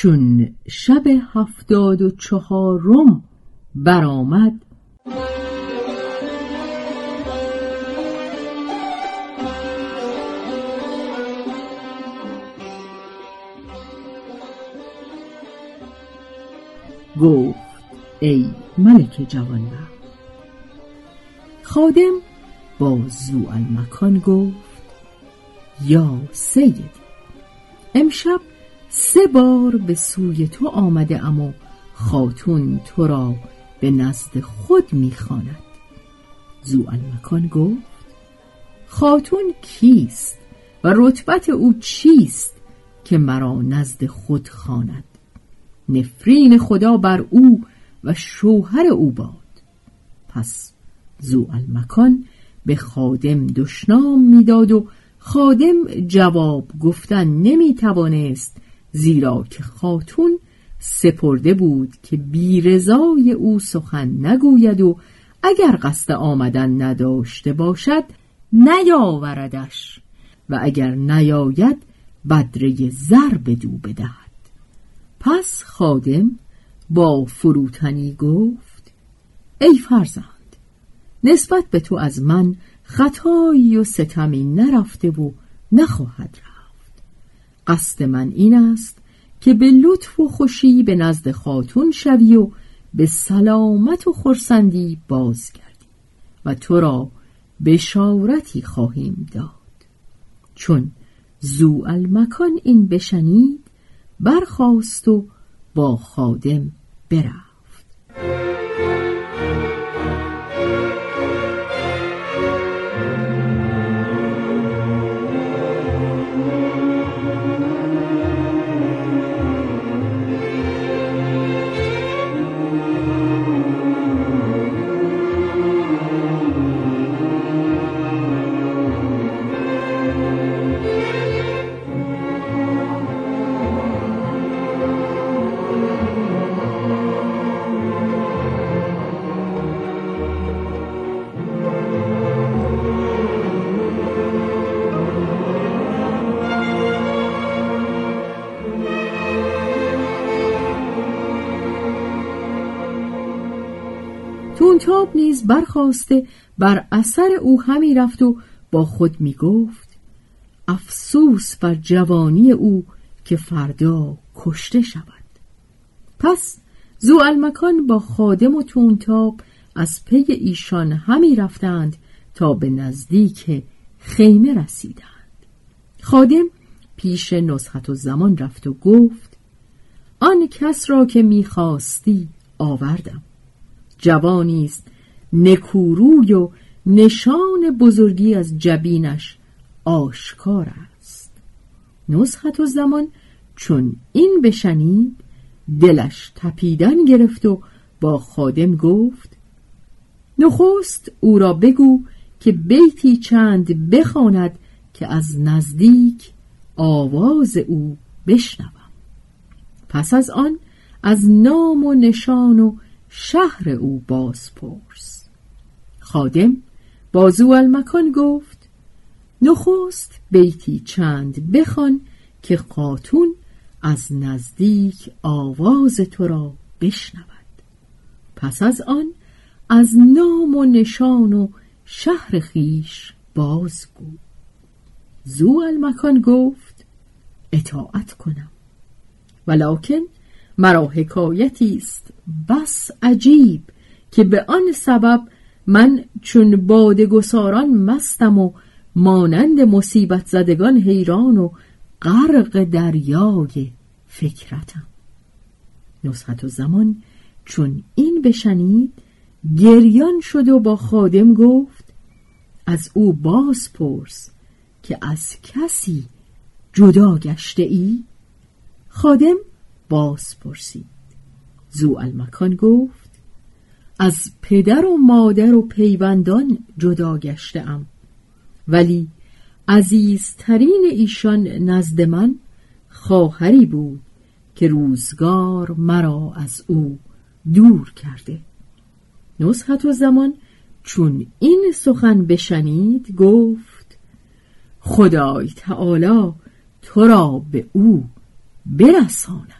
چون شب هفتاد و چهارم برآمد. گفت ای ملک جوانبخت خادم با المکان گفت یا سید امشب سه بار به سوی تو آمده اما خاتون تو را به نزد خود می‌خواند. المکان گفت خاتون کیست و رتبت او چیست که مرا نزد خود خواند؟ نفرین خدا بر او و شوهر او باد. پس المکان به خادم دشنام می‌داد و خادم جواب گفتن نمی توانست زیرا که خاتون سپرده بود که بیرزای او سخن نگوید و اگر قصد آمدن نداشته باشد نیاوردش و اگر نیاید بدره زر بدو بدهد. پس خادم با فروتنی گفت ای فرزند نسبت به تو از من خطایی و ستمی نرفته و نخواهد رفت. قصد من این است که به لطف و خوشی به نزد خاتون شوی و به سلامت و خرسندی بازگردی و تو را بشارتی خواهیم داد. چون زو المکان این بشنید برخواست و با خادم برفت. تونتاب نیز برخواسته بر اثر او همی رفت و با خود می گفت افسوس بر جوانی او که فردا کشته شود. پس زو المکان با خادم و تونتاب از پی ایشان همی رفتند تا به نزدیک خیمه رسیدند. خادم پیش نسخت و زمان رفت و گفت آن کس را که می‌خواستی آوردم. جوانی است. نکوروی و نشان بزرگی از جبینش آشکار است. نسخت و زمان چون این بشنید دلش تپیدن گرفت و با خادم گفت نخست او را بگو که بیتی چند بخواند که از نزدیک آواز او بشنوم. پس از آن از نام و نشان و شهر او بازپرس. خادم بازو المکان گفت نخست بیتی چند بخوان که خاتون از نزدیک آواز تو را بشنود. پس از آن از نام و نشان و شهر خیش بازگو. زو المکان گفت اطاعت کنم. ولکن مرا حکایتی است بس عجیب که به آن سبب من چون بادگساران مستم و مانند مصیبت زدگان حیران و غرق دریای فکرتم نسخت و زمان چون این بشنید گریان شد و با خادم گفت از او باز پرس که از کسی جدا گشته ای؟ خادم باز پرسید زو المکان گفت از پدر و مادر و پیوندان جدا گشته ولی عزیزترین ایشان نزد من خواهری بود که روزگار مرا از او دور کرده. نسخت و زمان چون این سخن بشنید گفت خدای تعالی تو را به او برساند